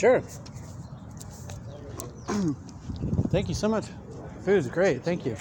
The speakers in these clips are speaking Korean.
Sure. Thank you so much. Food's great. Thank you.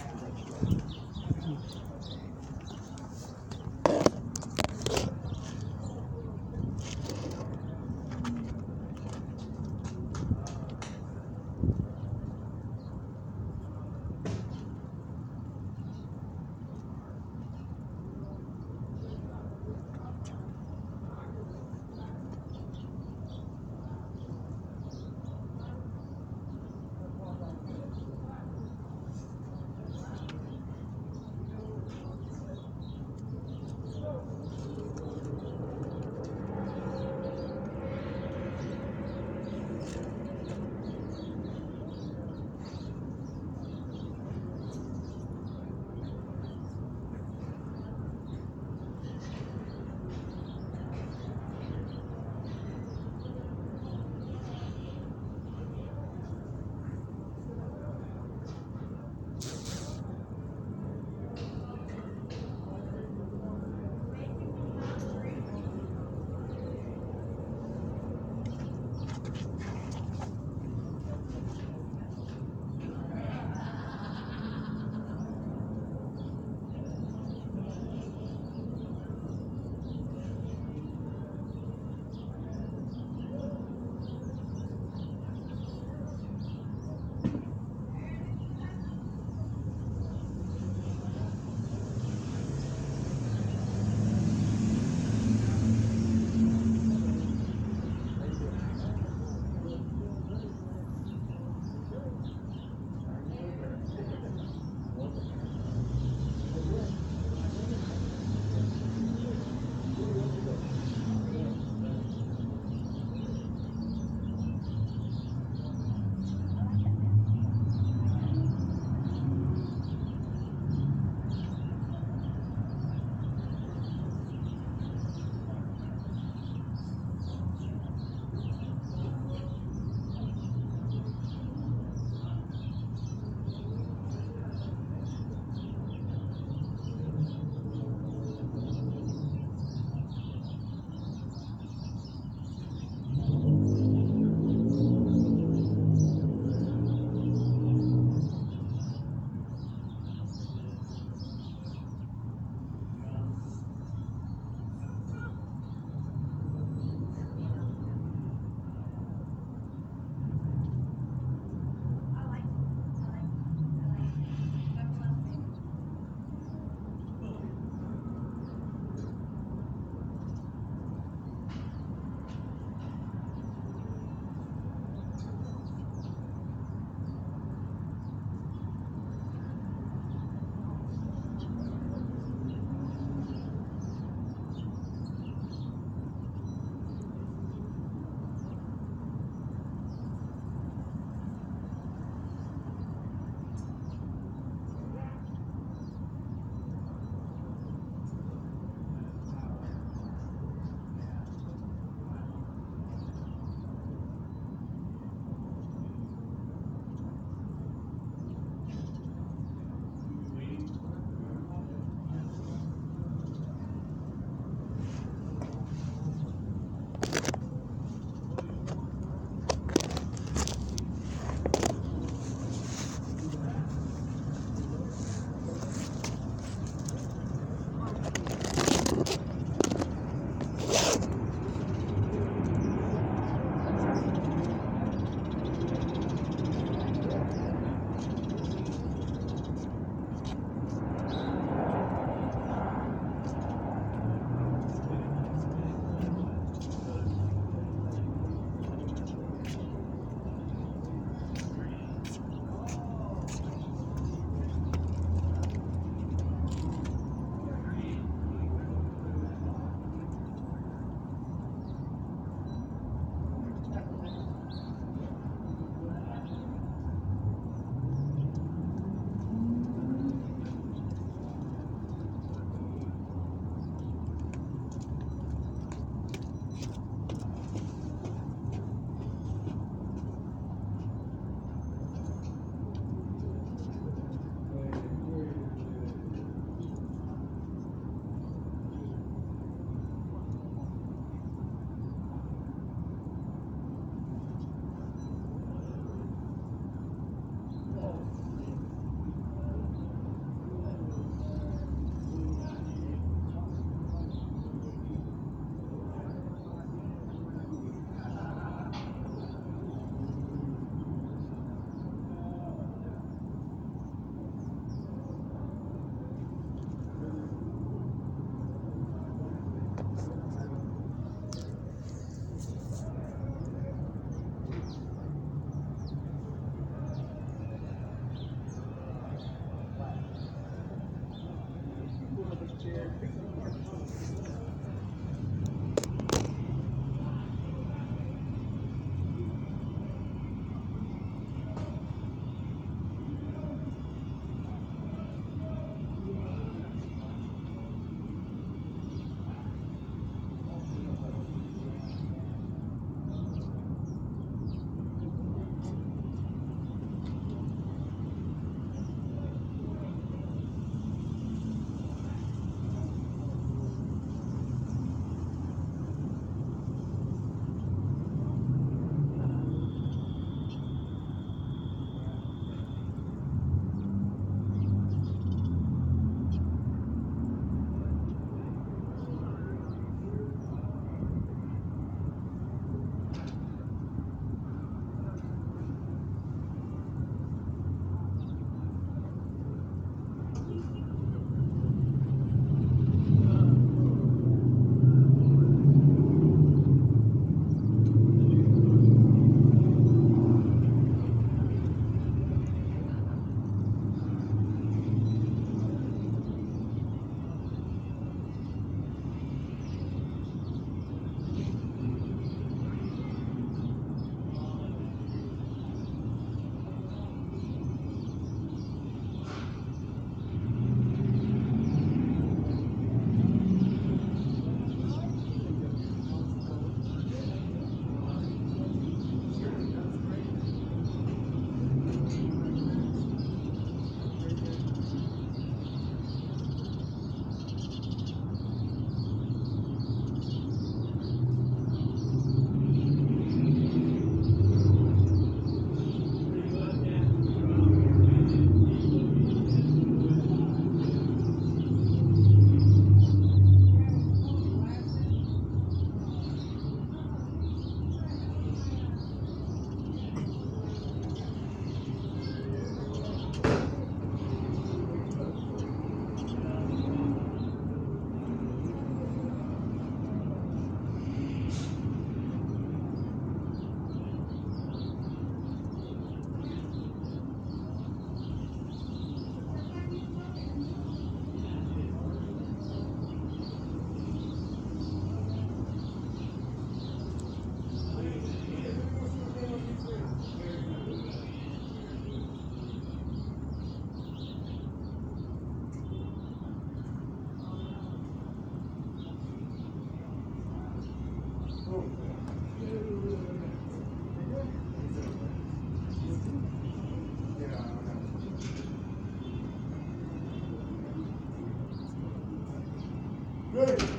Good.